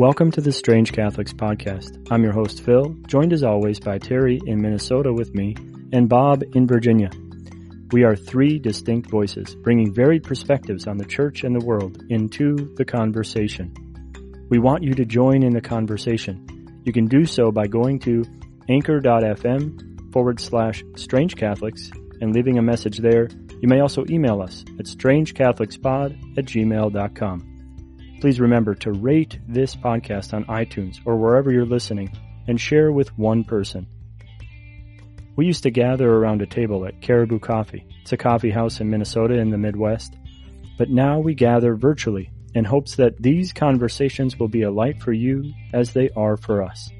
Welcome to the Strange Catholics podcast. I'm your host, Phil, joined as always by Terry in Minnesota with me and Bob in Virginia. We are three distinct voices, bringing varied perspectives on the church and the world into the conversation. We want you to join in the conversation. You can do so by going to anchor.fm forward slash strange Catholics and leaving a message there. You may also email us at strangecatholicspod at gmail.com. Please remember to rate this podcast on iTunes or wherever you're listening and share with one person. We used to gather around a table at Caribou Coffee. It's a coffee house in Minnesota in the Midwest. But now we gather virtually in hopes that these conversations will be a light for you as they are for us.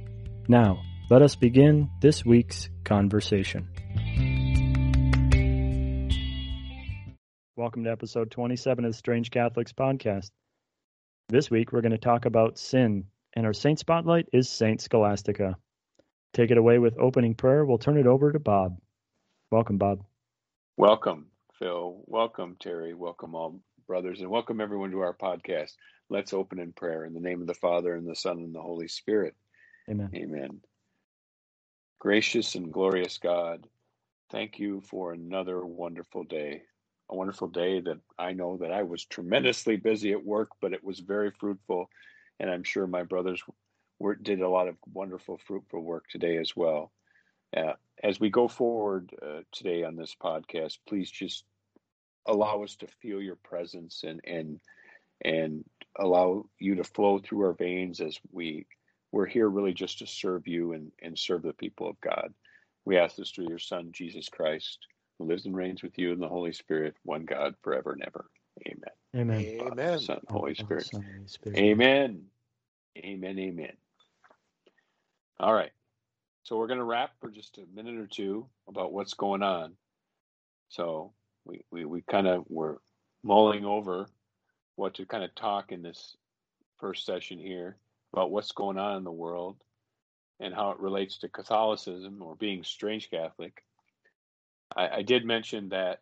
Now, let us begin this week's conversation. Welcome to episode 27 of the Strange Catholics podcast. This week, we're going to talk about sin, and our saint spotlight is Saint Scholastica. Take it away with opening prayer. We'll turn it over to Bob. Welcome, Bob. Welcome, Phil. Welcome, Terry. Welcome, all brothers, and welcome everyone to our podcast. Let's open in prayer in the name of the Father, and the Son, and the Holy Spirit. Amen. Amen. Gracious and glorious God, thank you for another wonderful day a wonderful day that I know that I was tremendously busy at work, but it was very fruitful. And I'm sure my brothers were, did a lot of wonderful, fruitful work today as well. Uh, as we go forward uh, today on this podcast, please just allow us to feel your presence and and and allow you to flow through our veins as we we're here really just to serve you and, and serve the people of God. We ask this through your Son, Jesus Christ who lives and reigns with you in the Holy Spirit, one God, forever and ever. Amen. Amen. Amen. Son, Holy Spirit. Son, Holy Spirit. Amen. Amen. Amen. All right. So we're going to wrap for just a minute or two about what's going on. So we, we, we kind of were mulling over what to kind of talk in this first session here about what's going on in the world and how it relates to Catholicism or being strange Catholic. I, I did mention that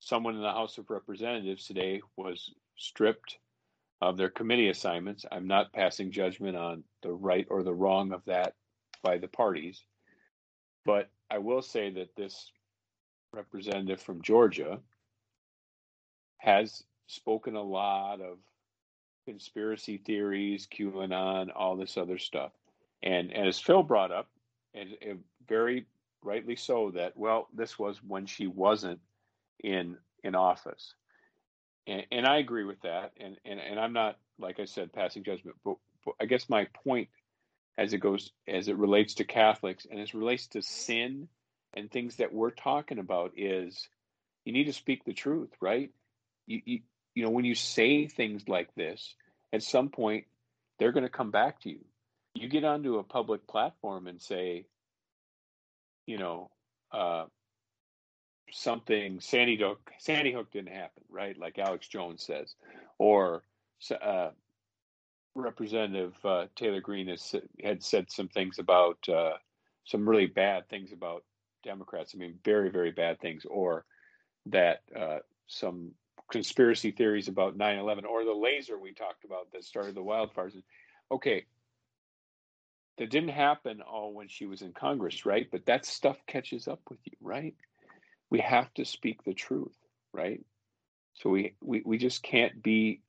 someone in the House of Representatives today was stripped of their committee assignments. I'm not passing judgment on the right or the wrong of that by the parties, but I will say that this representative from Georgia has spoken a lot of conspiracy theories, QAnon, all this other stuff. And, as Phil brought up, and, and very rightly so, that well, this was when she wasn't in in office, and, and I agree with that. And, and and I'm not like I said passing judgment, but, but I guess my point as it goes as it relates to Catholics and as it relates to sin and things that we're talking about is you need to speak the truth, right? You you, you know when you say things like this, at some point they're going to come back to you. You get onto a public platform and say, you know, uh, something Sandy Hook Sandy Hook didn't happen, right? Like Alex Jones says, or uh, Representative uh, Taylor Greene has, had said some things about uh, some really bad things about Democrats. I mean, very very bad things, or that uh, some conspiracy theories about 9/11 or the laser we talked about that started the wildfires. Okay, that didn't happen all when she was in Congress, right? But that stuff catches up with you, right? We have to speak the truth, right? So we we, we just can't be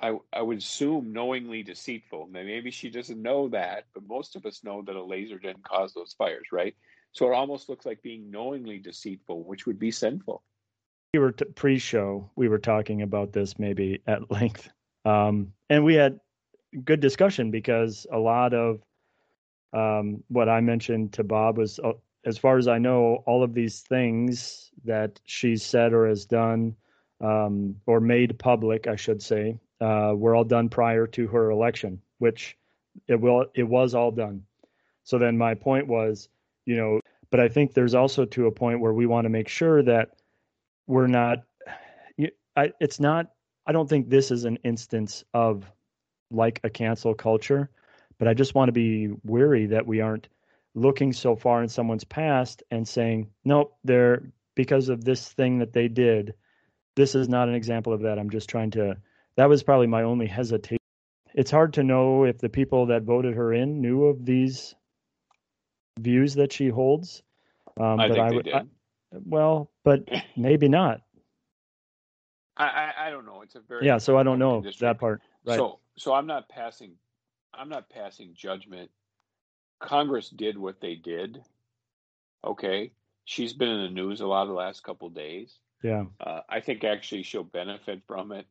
I I would assume knowingly deceitful. Maybe she doesn't know that, but most of us know that a laser didn't cause those fires, right? So it almost looks like being knowingly deceitful, which would be sinful. We were t- pre-show. We were talking about this maybe at length, um, and we had good discussion because a lot of um, what I mentioned to Bob was, uh, as far as I know, all of these things that she's said or has done um, or made public, I should say, uh, were all done prior to her election, which it will it was all done. So then my point was, you know, but I think there's also to a point where we want to make sure that we're not. I, it's not. I don't think this is an instance of like a cancel culture, but I just want to be weary that we aren't looking so far in someone's past and saying, nope, they're because of this thing that they did. This is not an example of that. I'm just trying to. That was probably my only hesitation it's hard to know if the people that voted her in knew of these views that she holds. Um, I but think I, they did. I, well, but maybe not. I, I, I don't know. It's a very yeah. So I don't know industry. that part. Right. So so I'm not passing. I'm not passing judgment. Congress did what they did. Okay, she's been in the news a lot of the last couple days. Yeah. Uh, I think actually she'll benefit from it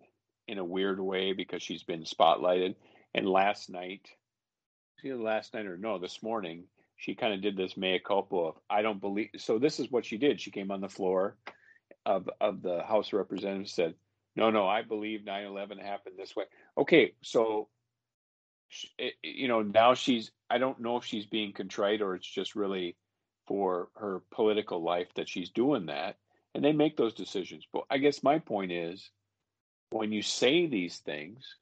in a weird way because she's been spotlighted. And last night, see, last night or no, this morning, she kind of did this mea culpa of I don't believe. So this is what she did. She came on the floor of of the House of Representatives said, "No, no, I believe 9/11 happened this way." Okay, so eh, eh, you know now she's I don't know if she's being contrite or it's just really for her political life that she's doing that, and they make those decisions. But I guess my point is, when you say these things,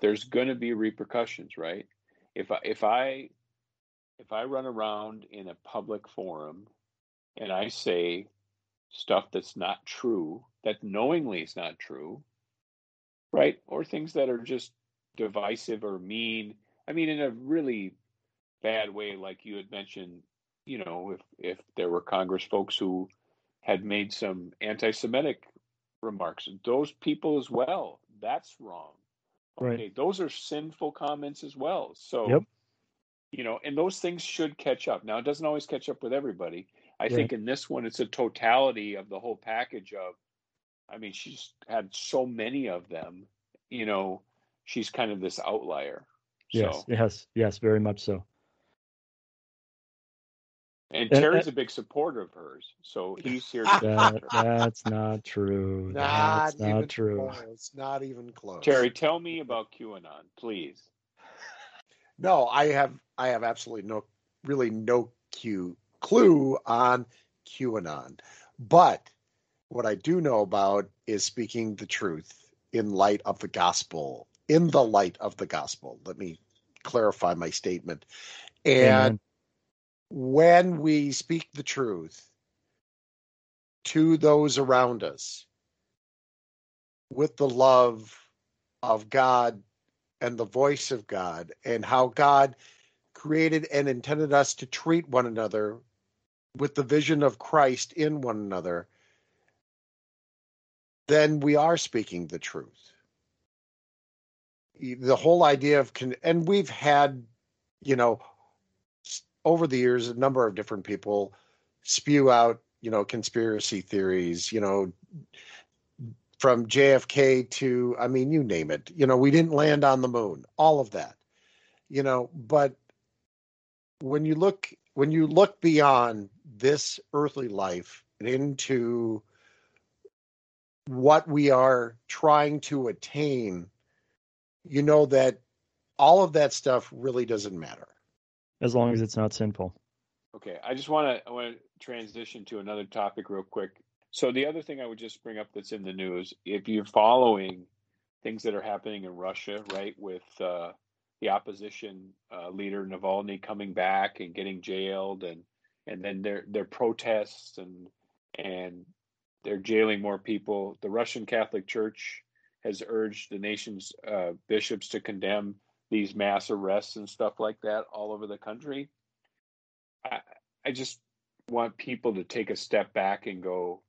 there's going to be repercussions, right? If I if I if I run around in a public forum and I say stuff that's not true, that knowingly is not true, right? Or things that are just divisive or mean. I mean, in a really bad way, like you had mentioned, you know, if if there were Congress folks who had made some anti-Semitic remarks, those people as well, that's wrong. Okay, right. those are sinful comments as well. So, yep. you know, and those things should catch up. Now, it doesn't always catch up with everybody, I right. think in this one, it's a totality of the whole package of, I mean, she's had so many of them, you know, she's kind of this outlier. Yes, so. yes, yes, very much so. And Terry's a big supporter of hers, so he's here. that, that's not true. Not that's not true. It's not even close. Terry, tell me about QAnon, please. No, I have I have absolutely no really no Q clue on QAnon. But what I do know about is speaking the truth in light of the gospel, in the light of the gospel. Let me clarify my statement. And Amen. when we speak the truth to those around us with the love of God and the voice of God and how God created and intended us to treat one another with the vision of Christ in one another, then we are speaking the truth. The whole idea of, con- and we've had, you know, over the years, a number of different people spew out, you know, conspiracy theories, you know, from JFK to, I mean, you name it. You know, we didn't land on the moon, all of that, you know, but when you look when you look beyond this earthly life and into what we are trying to attain, you know that all of that stuff really doesn't matter. As long as it's not sinful. Okay, I just want to I want to transition to another topic real quick. So the other thing I would just bring up that's in the news, if you're following things that are happening in Russia, right, with uh, the opposition uh, leader Navalny coming back and getting jailed, and and then their their protests and and they're jailing more people. The Russian Catholic Church has urged the nation's uh, bishops to condemn these mass arrests and stuff like that all over the country. I, I just want people to take a step back and go,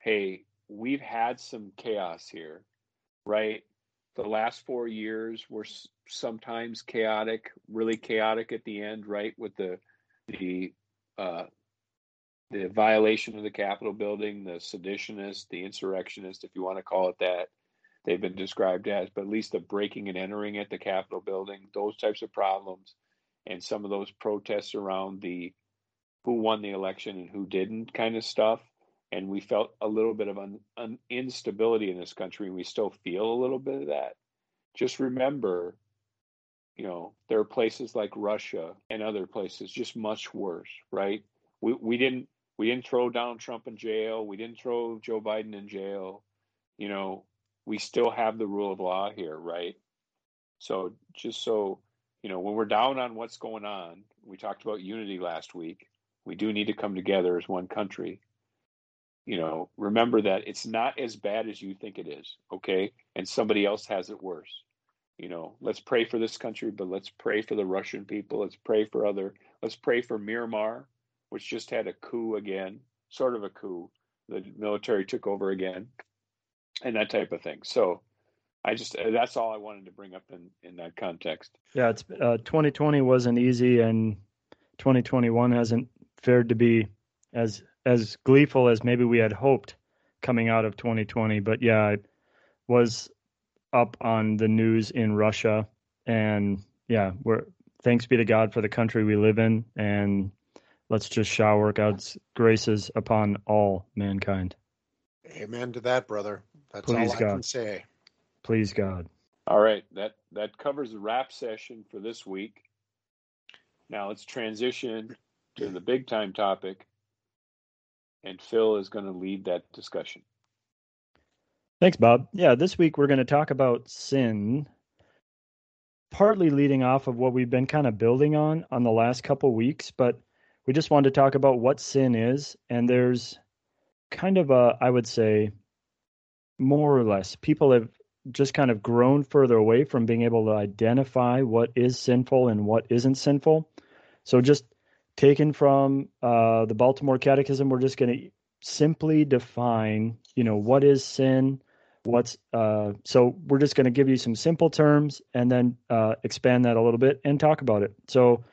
hey, we've had some chaos here, right? The last four years were sometimes chaotic, really chaotic at the end, right? With the the uh, the violation of the Capitol building, the seditionist, the insurrectionist, if you want to call it that, they've been described as, but at least the breaking and entering at the Capitol building, those types of problems, and some of those protests around the who won the election and who didn't kind of stuff. And we felt a little bit of an, an instability in this country, and we still feel a little bit of that. Just remember you know, there are places like Russia and other places just much worse, right? We we didn't we didn't throw Donald Trump in jail. We didn't throw Joe Biden in jail. You know, we still have the rule of law here, right? So just so you know, when we're down on what's going on, we talked about unity last week. We do need to come together as one country. You know, remember that it's not as bad as you think it is, okay? And somebody else has it worse. you know, let's pray for this country, but let's pray for the Russian people. Let's pray for other, let's pray for Myanmar, which just had a coup again, sort of a coup. The military took over again, and that type of thing. So I just, uh, that's all I wanted to bring up in, in that context. Yeah, it's uh, 2020 wasn't easy, and 2021 hasn't fared to be as as gleeful as maybe we had hoped coming out of 2020. But yeah, it was up on the news in Russia, and yeah, we're thanks be to God for the country we live in, and let's just shower God's graces upon all mankind. Amen to that, brother. That's Please all I God. can say. Please God. All right, that that covers the wrap session for this week. Now let's transition to the big time topic, and Phil is going to lead that discussion. Thanks, Bob. Yeah, this week we're going to talk about sin, partly leading off of what we've been kind of building on on the last couple weeks, but we just wanted to talk about what sin is. And there's kind of a, I would say, more or less, people have just kind of grown further away from being able to identify what is sinful and what isn't sinful. So, just taken from uh, the Baltimore Catechism, we're just going to simply define, you know, what is sin, what's uh, so we're just going to give you some simple terms and then uh, expand that a little bit and talk about it so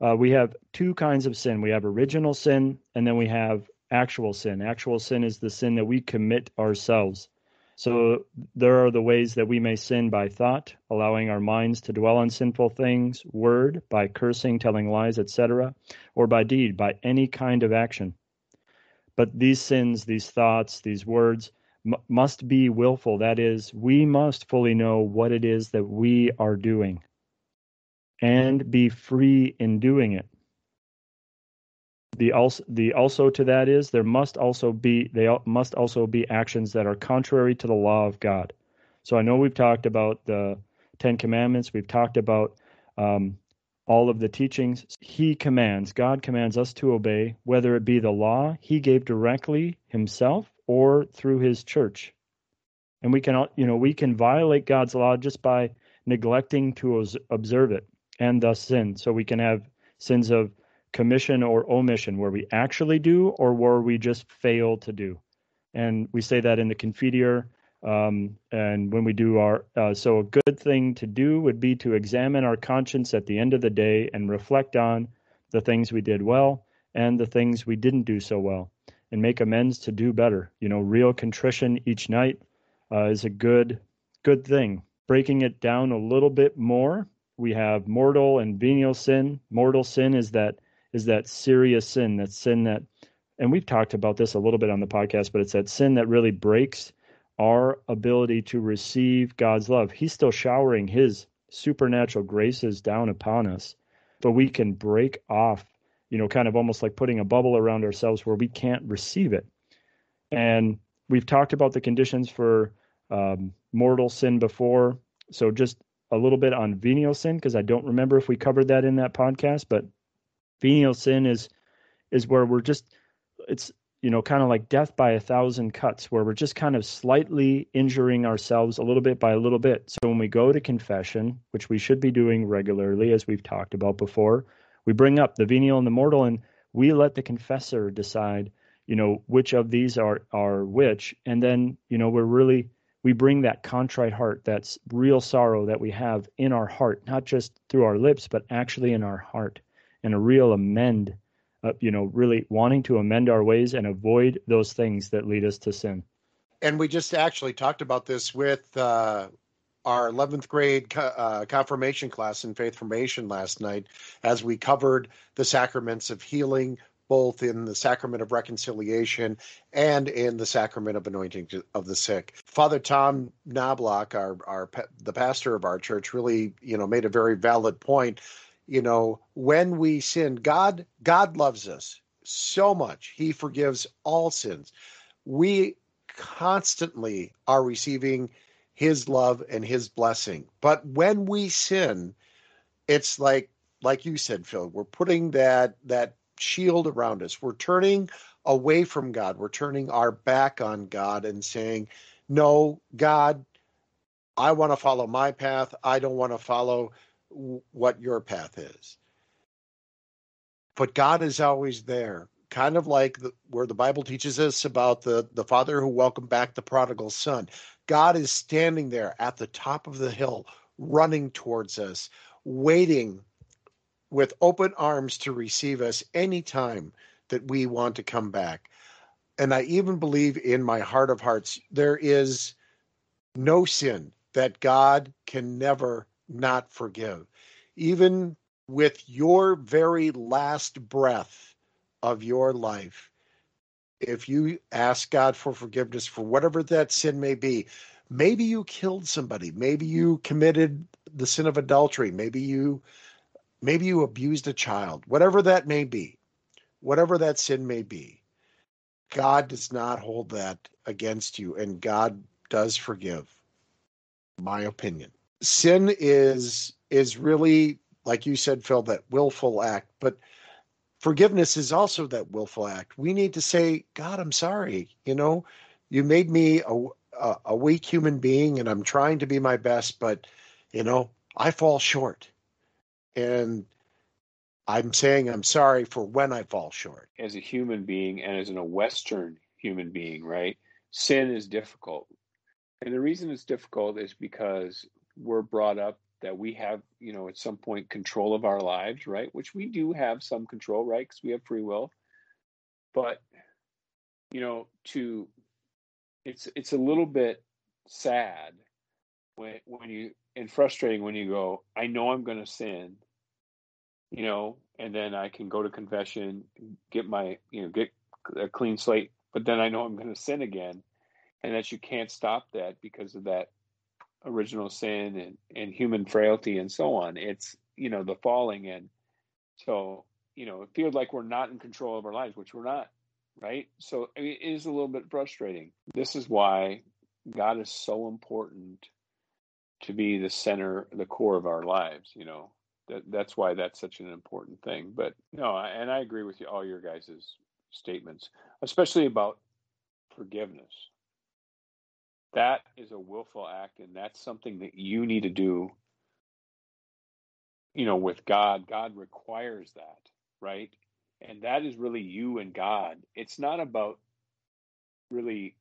uh, we have two kinds of sin. We have original sin and then we have actual sin. Actual sin is the sin that we commit ourselves. So there are the ways that we may sin by thought allowing our minds to dwell on sinful things word by cursing telling lies etc or by deed by any kind of action. But these sins these thoughts these words must be willful. That is, we must fully know what it is that we are doing and be free in doing it. The also, the also to that is there must also be they must also be actions that are contrary to the law of God. So I know we've talked about the Ten Commandments. We've talked about um, all of the teachings. He commands. God commands us to obey, whether it be the law He gave directly Himself or through his church. And we can, you know, we can violate God's law just by neglecting to observe it and thus sin. So we can have sins of commission or omission where we actually do or where we just fail to do. And we say that in the Confiteor. Um, and when we do our, uh, so a good thing to do would be to examine our conscience at the end of the day and reflect on the things we did well and the things we didn't do so well and make amends to do better. You know, real contrition each night uh, is a good good thing. Breaking it down a little bit more, we have mortal and venial sin. Mortal sin is that is that serious sin, that sin that and we've talked about this a little bit on the podcast, but it's that sin that really breaks our ability to receive God's love. He's still showering his supernatural graces down upon us, but we can break off you know, kind of almost like putting a bubble around ourselves where we can't receive it. And we've talked about the conditions for um, mortal sin before. So just a little bit on venial sin because I don't remember if we covered that in that podcast. But venial sin is is where we're just it's you know kind of like death by a thousand cuts where we're just kind of slightly injuring ourselves a little bit by a little bit so when we go to confession which we should be doing regularly as we've talked about before we bring up the venial and the mortal, and we let the confessor decide, you know, which of these are are which, and then you know we're really we bring that contrite heart, that's real sorrow that we have in our heart, not just through our lips, but actually in our heart, and a real amend, uh, you know, really wanting to amend our ways and avoid those things that lead us to sin. And we just actually talked about this with uh, our 11th grade uh, confirmation class in faith formation last night as we covered the sacraments of healing both in the sacrament of reconciliation and in the sacrament of anointing of the sick. Father Tom Knobloch, our our the pastor of our church, really you know made a very valid point. You know, when we sin, God God loves us so much; He forgives all sins. We constantly are receiving his love and his blessing. But when we sin, it's like like you said, Phil, we're putting that that shield around us. We're turning away from God. We're turning our back on God and saying, "No, God, I want to follow my path. I don't want to follow what your path is. But God is always there, kind of like the, where the Bible teaches us about the, the father who welcomed back the prodigal son. God is standing there at the top of the hill, running towards us, waiting with open arms to receive us anytime that we want to come back. And I even believe in my heart of hearts, there is no sin that God can never not forgive. Even with your very last breath of your life, if you ask God for forgiveness for whatever that sin may be, maybe you killed somebody, maybe you committed the sin of adultery, maybe you maybe you abused a child, whatever that may be, whatever that sin may be. God does not hold that against you and God does forgive. My opinion. Sin is is really like you said Phil that willful act, but forgiveness is also that willful act. We need to say, God, I'm sorry. You know, you made me a, a, a weak human being and I'm trying to be my best, but, you know, I fall short. And I'm saying I'm sorry for when I fall short. As a human being and as in a Western human being, right? Sin is difficult. And the reason it's difficult is because we're brought up that we have, you know, at some point control of our lives, right? Which we do have some control, right? Because we have free will. But, you know, to it's it's a little bit sad when when you and frustrating when you go, I know I'm going to sin, you know, and then I can go to confession, get my, you know, get a clean slate, but then I know I'm going to sin again, and that you can't stop that because of that original sin and, and human frailty and so on. It's, you know, the falling and so, you know, it feels like we're not in control of our lives, which we're not, right? So I mean, it is a little bit frustrating. This is why God is so important to be the center, the core of our lives, you know. That, that's why that's such an important thing. But no, and I agree with you, all your guys' statements, especially about forgiveness that is a willful act and that's something that you need to do you know with god god requires that right and that is really you and god it's not about really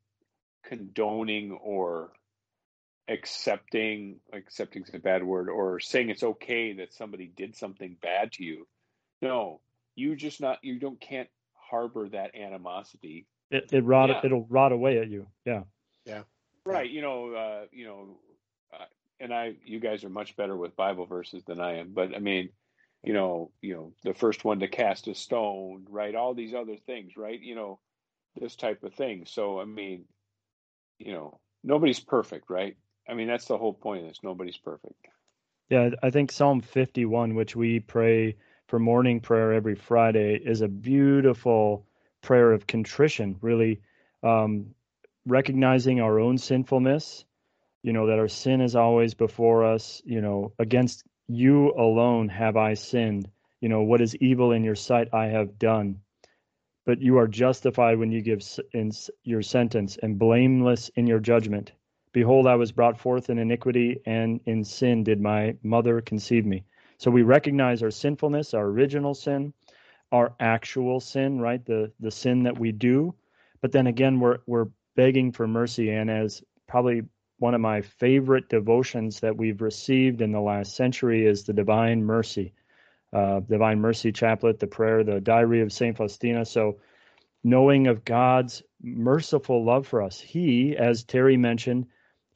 condoning or accepting accepting is a bad word or saying it's okay that somebody did something bad to you no you just not you don't can't harbor that animosity it, it rot yeah. it'll rot away at you yeah yeah Right. You know, uh, you know, uh, and I, you guys are much better with Bible verses than I am, but I mean, you know, you know, the first one to cast a stone, right? All these other things, right? You know, this type of thing. So, I mean, you know, nobody's perfect, right? I mean, that's the whole point this. Nobody's perfect. Yeah, I think Psalm 51, which we pray for morning prayer every Friday, is a beautiful prayer of contrition, really um, recognizing our own sinfulness, you know, that our sin is always before us, you know, against you alone have I sinned. You know, what is evil in your sight I have done. But you are justified when you give in your sentence and blameless in your judgment. Behold, I was brought forth in iniquity, and in sin did my mother conceive me. So we recognize our sinfulness, our original sin, our actual sin, right? The the sin that we do. But then again, we're we're begging for mercy. And as probably one of my favorite devotions that we've received in the last century is the Divine Mercy, uh, Divine Mercy Chaplet, the prayer, the Diary of Saint Faustina. So, knowing of God's merciful love for us, He, as Terry mentioned,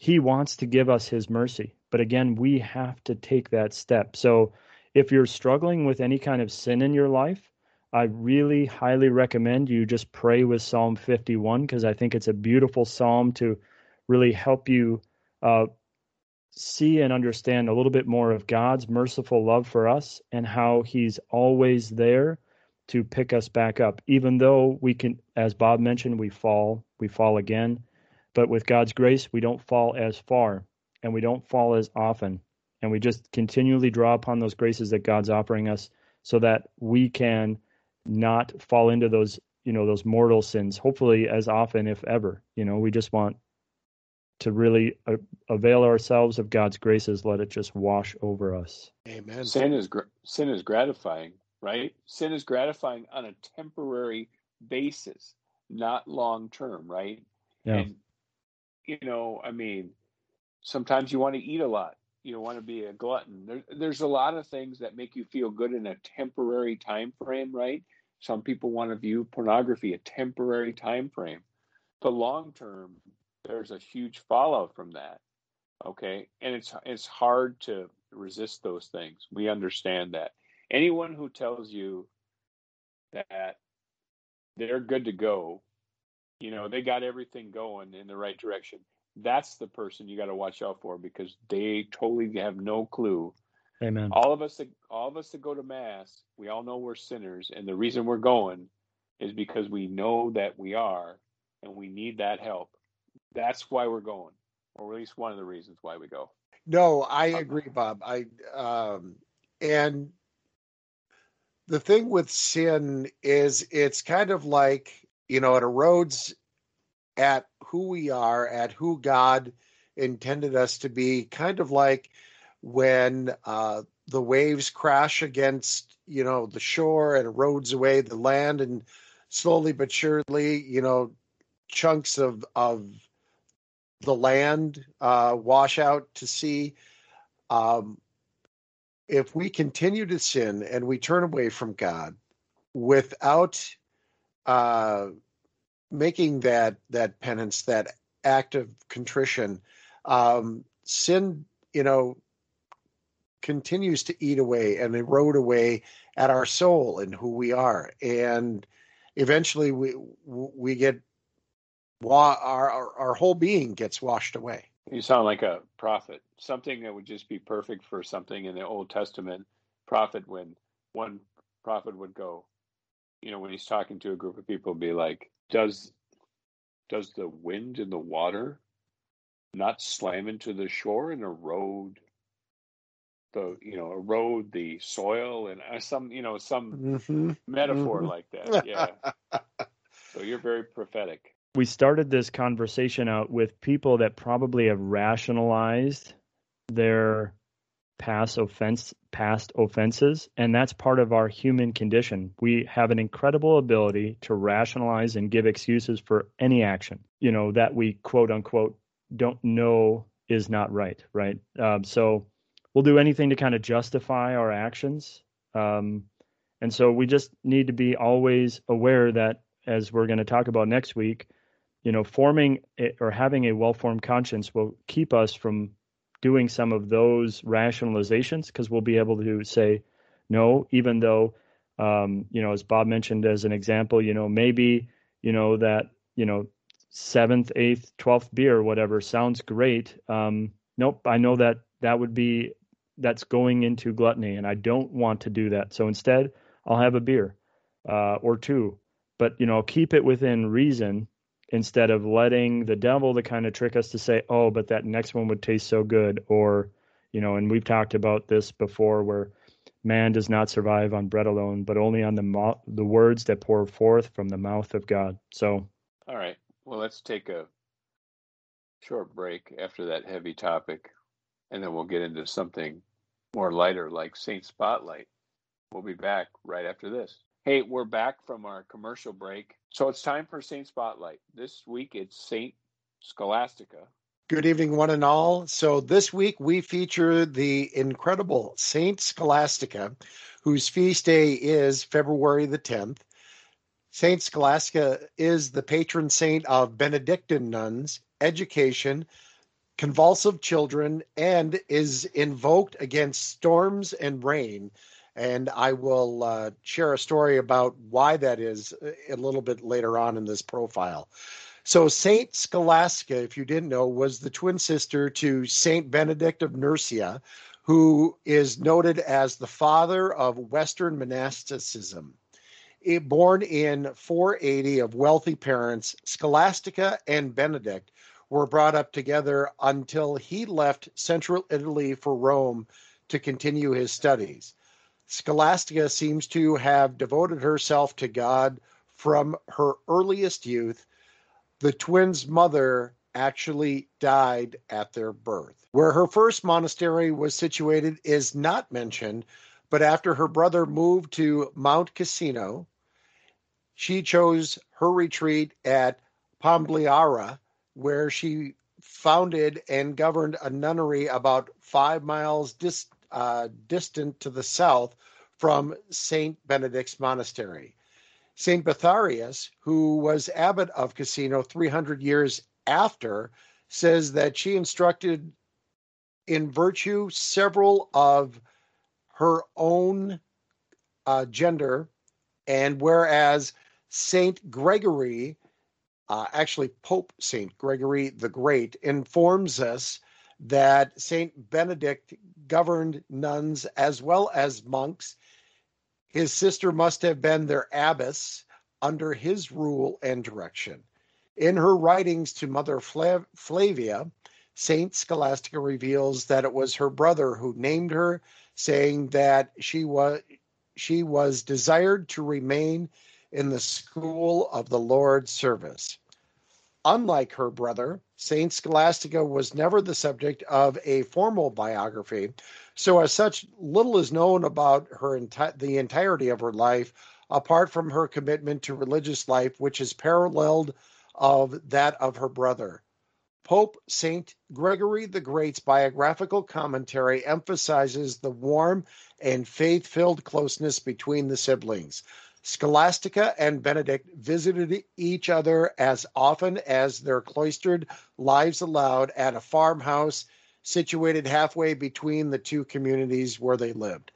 He wants to give us His mercy. But again, we have to take that step. So, if you're struggling with any kind of sin in your life, I really highly recommend you just pray with Psalm 51 because I think it's a beautiful psalm to really help you uh, see and understand a little bit more of God's merciful love for us and how He's always there to pick us back up. Even though we can, as Bob mentioned, we fall, we fall again. But with God's grace, we don't fall as far and we don't fall as often. And we just continually draw upon those graces that God's offering us so that we can not fall into those you know those mortal sins hopefully as often if ever you know we just want to really uh, avail ourselves of God's graces, let it just wash over us. Amen. Sin is sin is gratifying, right? Sin is gratifying on a temporary basis, not long term, right? Yeah. And you know, I mean, sometimes you want to eat a lot. You want to be a glutton. There, there's a lot of things that make you feel good in a temporary time frame, right? Some people want to view pornography a temporary time frame, but long term, there's a huge fallout from that. Okay, and it's it's hard to resist those things. We understand that. Anyone who tells you that they're good to go, you know, they got everything going in the right direction. That's the person you got to watch out for because they totally have no clue Amen. All of us that all of us that go to mass, we all know we're sinners, and the reason we're going is because we know that we are, and we need that help. That's why we're going, or at least one of the reasons why we go. No, I agree, Bob. I um, and the thing with sin is it's kind of like you know it erodes at who we are, at who God intended us to be, kind of like when uh, the waves crash against you know the shore and erodes away the land and slowly but surely you know chunks of of the land uh, wash out to sea. Um, if we continue to sin and we turn away from god without uh, making that that penance that act of contrition um, sin you know continues to eat away and erode away at our soul and who we are. And eventually we we get our, our our whole being gets washed away. You sound like a prophet something that would just be perfect for something in the old testament prophet when one prophet would go you know when he's talking to a group of people be like does does the wind and the water not slam into the shore and erode the you know erode the soil and uh, some you know some mm-hmm. metaphor mm-hmm. like that yeah so you're very prophetic we started this conversation out with people that probably have rationalized their past offense past offenses and that's part of our human condition we have an incredible ability to rationalize and give excuses for any action you know that we quote unquote don't know is not right right um, so we'll do anything to kind of justify our actions. Um, and so we just need to be always aware that, as we're going to talk about next week, you know, forming or having a well formed conscience will keep us from doing some of those rationalizations because we'll be able to say no, even though, um, you know, as Bob mentioned as an example, you know, maybe, you know, that, you know, seventh, eighth, twelfth beer, whatever sounds great. Um, nope, I know that that would be that's going into gluttony, and I don't want to do that. So instead, I'll have a beer uh, or two, but you know, keep it within reason instead of letting the devil to kind of trick us to say, "Oh, but that next one would taste so good," or you know, and we've talked about this before, where man does not survive on bread alone, but only on the mo- the words that pour forth from the mouth of God. So, all right, well, let's take a short break after that heavy topic, and then we'll get into something more lighter like Saint Spotlight. We'll be back right after this. Hey, we're back from our commercial break. So it's time for Saint Spotlight. This week it's Saint Scholastica. Good evening, one and all. So this week we feature the incredible Saint Scholastica, whose feast day is February the 10th. Saint Scholastica is the patron saint of Benedictine nuns, education, convulsive children and is invoked against storms and rain. And I will uh, share a story about why that is a little bit later on in this profile. So, Saint Scholastica, if you didn't know, was the twin sister to Saint Benedict of Nursia, who is noted as the father of Western monasticism. It, born in 480 of wealthy parents, Scholastica and Benedict were brought up together until he left central Italy for Rome to continue his studies. Scholastica seems to have devoted herself to God from her earliest youth. The twins' mother actually died at their birth. Where her first monastery was situated is not mentioned, but after her brother moved to Mount Cassino, she chose her retreat at Plombariola, where she founded and governed a nunnery about five miles dis, uh, distant to the south from St. Benedict's Monastery. St. Bertharius, who was abbot of Cassino 300 years after, says that she instructed in virtue several of her own uh, gender, and whereas Saint Gregory, uh, actually Pope Saint Gregory the Great, informs us that Saint Benedict governed nuns as well as monks. His sister must have been their abbess under his rule and direction. In her writings to Mother Flav- Flavia, Saint Scholastica reveals that it was her brother who named her, saying that she was she was desired to remain in the school of the Lord's service. Unlike her brother, Saint Scholastica was never the subject of a formal biography, so as such, little is known about her enti- the entirety of her life, apart from her commitment to religious life, which is paralleled of that of her brother. Pope Saint Gregory the Great's biographical commentary emphasizes the warm and faith-filled closeness between the siblings. Scholastica and Benedict visited each other as often as their cloistered lives allowed at a farmhouse situated halfway between the two communities where they lived.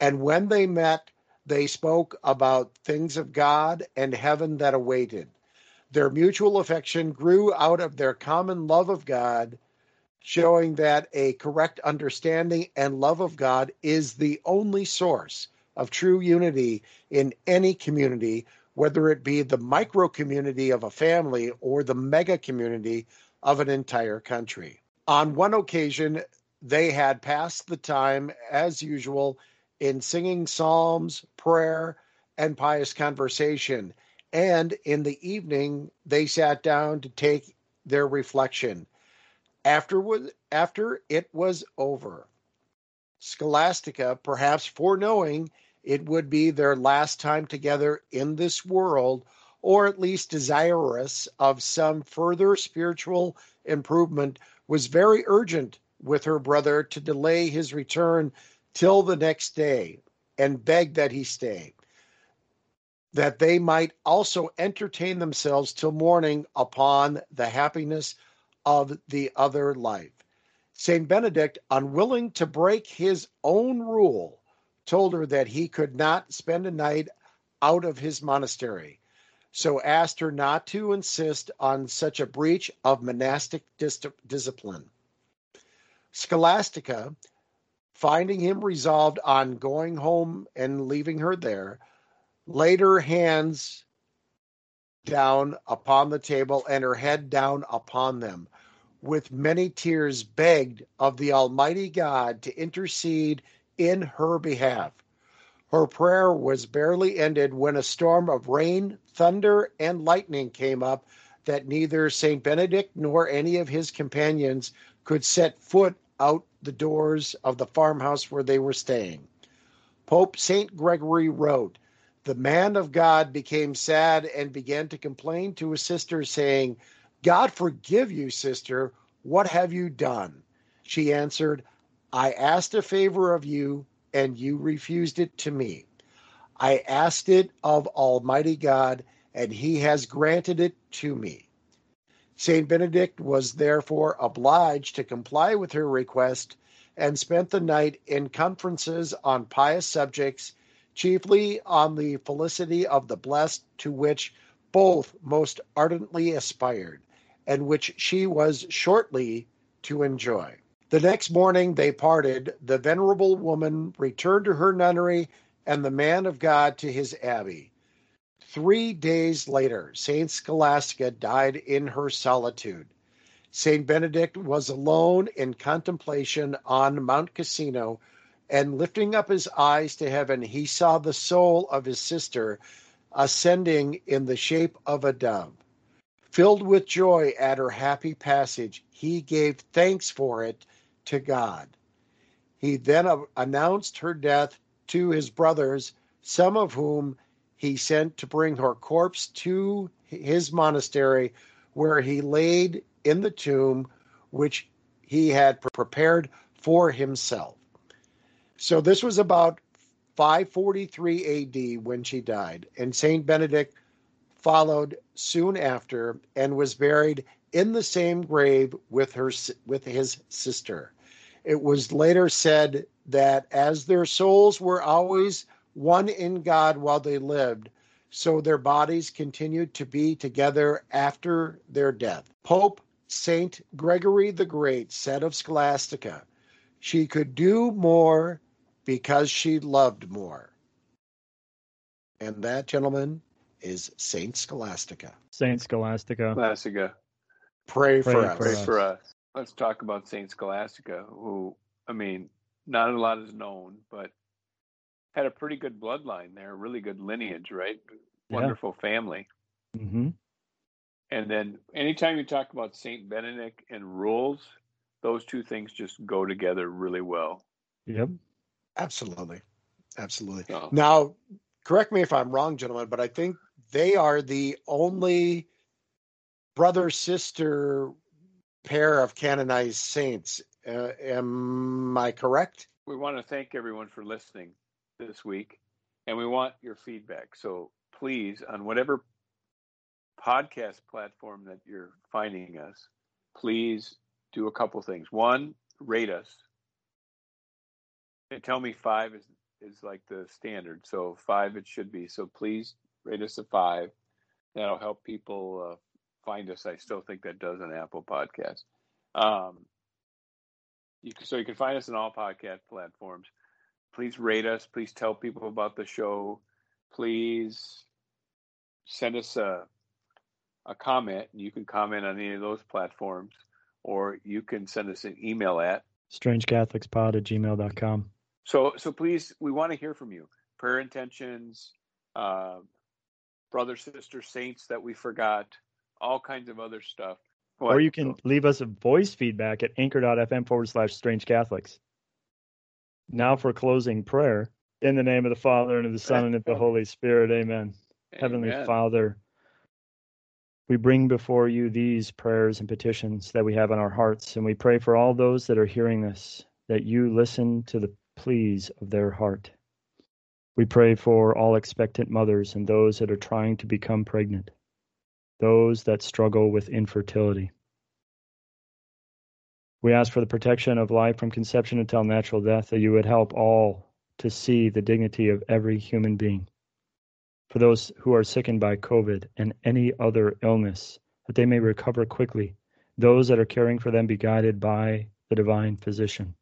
And when they met, they spoke about things of God and heaven that awaited. Their mutual affection grew out of their common love of God, showing that a correct understanding and love of God is the only source of true unity in any community, whether it be the micro community of a family or the mega community of an entire country. On one occasion, they had passed the time, as usual, in singing psalms, prayer, and pious conversation. And in the evening, they sat down to take their reflection. Afterward, after it was over, Scholastica, perhaps foreknowing it would be their last time together in this world, or at least desirous of some further spiritual improvement, was very urgent with her brother to delay his return till the next day and begged that he stay, that they might also entertain themselves till morning upon the happiness of the other life. St. Benedict, unwilling to break his own rule, told her that he could not spend a night out of his monastery, so asked her not to insist on such a breach of monastic dis- discipline. Scholastica, finding him resolved on going home and leaving her there, laid her hands down upon the table and her head down upon them. With many tears, begged of the Almighty God to intercede in her behalf. Her prayer was barely ended when a storm of rain, thunder, and lightning came up that neither St. Benedict nor any of his companions could set foot out the doors of the farmhouse where they were staying. Pope St. Gregory wrote, The man of God became sad and began to complain to his sister, saying, God forgive you, sister. What have you done? She answered, I asked a favor of you, and you refused it to me. I asked it of Almighty God, and he has granted it to me. St. Benedict was therefore obliged to comply with her request and spent the night in conferences on pious subjects, chiefly on the felicity of the blessed, to which both most ardently aspired, and which she was shortly to enjoy. The next morning they parted. The venerable woman returned to her nunnery, and the man of God to his abbey. Three days later, Saint Scholastica died in her solitude. Saint Benedict was alone in contemplation on Mount Cassino, and lifting up his eyes to heaven, he saw the soul of his sister ascending in the shape of a dove. Filled with joy at her happy passage, he gave thanks for it to God. He then announced her death to his brothers, some of whom he sent to bring her corpse to his monastery, where he laid in the tomb which he had prepared for himself. So this was about 543 AD when she died, and Saint Benedict followed soon after and was buried in the same grave with her with his sister. It was later said that as their souls were always one in God while they lived, so their bodies continued to be together after their death. Pope Saint Gregory the Great said of Scholastica, she could do more because she loved more. And that, gentlemen, is Saint Scholastica. Saint Scholastica. Scholastica. Pray, Pray for, us. Pray for us. Let's talk about Saint Scholastica, who, I mean, not a lot is known, but had a pretty good bloodline there, really good lineage, right? Wonderful yeah. family. Mm-hmm. And then anytime you talk about Saint Benedict and rules, those two things just go together really well. Yep. Absolutely. Absolutely. Oh. Now, correct me if I'm wrong, gentlemen, but I think they are the only brother sister pair of canonized saints. Uh, am I correct? We want to thank everyone for listening this week, and we want your feedback. So please, on whatever podcast platform that you're finding us, please do a couple things. One, rate us. And tell me five is is like the standard. So five it should be. So please rate us a five. That'll help people uh, find us. I still think that does an Apple podcast. Um, you can, so you can find us on all podcast platforms. Please rate us. Please tell people about the show. Please send us a a comment. You can comment on any of those platforms, or you can send us an email at strangecatholicspod at gmail.com. So, so please, we want to hear from you. Prayer intentions, uh, brother, sister, saints that we forgot, all kinds of other stuff. What? Or you can leave us a voice feedback at anchor.fm forward slash strange Catholics. Now for closing prayer. In the name of the Father, and of the Son, and of the Holy Spirit. Amen. Amen. Heavenly Father, we bring before you these prayers and petitions that we have in our hearts, and we pray for all those that are hearing this, that you listen to the pleas of their heart. We pray for all expectant mothers and those that are trying to become pregnant, those that struggle with infertility. We ask for the protection of life from conception until natural death, that you would help all to see the dignity of every human being for those who are sickened by COVID and any other illness, that they may recover quickly. Those that are caring for them be guided by the divine physician.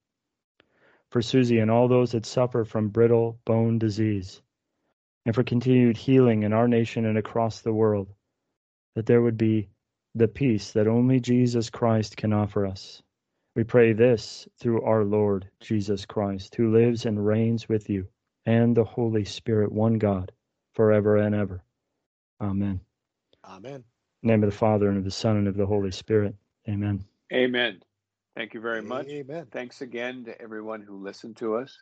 For Susie and all those that suffer from brittle bone disease, and for continued healing in our nation and across the world, that there would be the peace that only Jesus Christ can offer us. We pray this through our Lord Jesus Christ, who lives and reigns with you and the Holy Spirit, one God forever and ever. Amen. Amen. name of the Father and of the Son and of the Holy Spirit. Amen. Amen. Thank you very much. Amen. Thanks again to everyone who listened to us.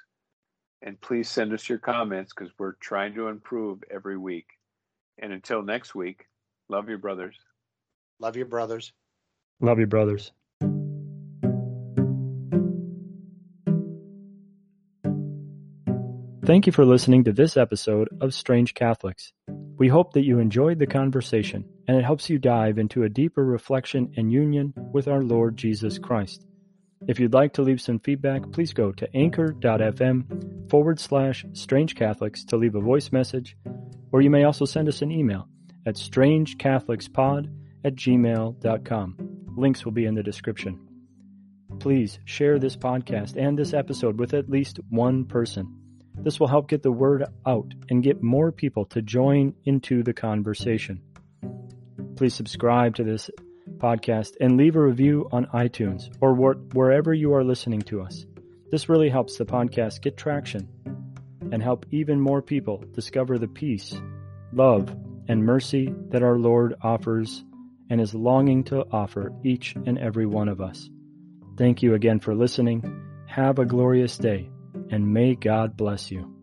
And please send us your comments because we're trying to improve every week. And until next week, love your brothers. Love your brothers. Love your brothers. Thank you for listening to this episode of Strange Catholics. We hope that you enjoyed the conversation and it helps you dive into a deeper reflection and union with our Lord Jesus Christ. If you'd like to leave some feedback, please go to anchor.fm forward slash strange Catholics to leave a voice message, or you may also send us an email at strangecatholicspod at gmail.com. Links will be in the description. Please share this podcast and this episode with at least one person. This will help get the word out and get more people to join into the conversation. Please subscribe to this podcast and leave a review on iTunes or wherever you are listening to us. This really helps the podcast get traction and help even more people discover the peace, love, and mercy that our Lord offers and is longing to offer each and every one of us. Thank you again for listening. Have a glorious day, and may God bless you.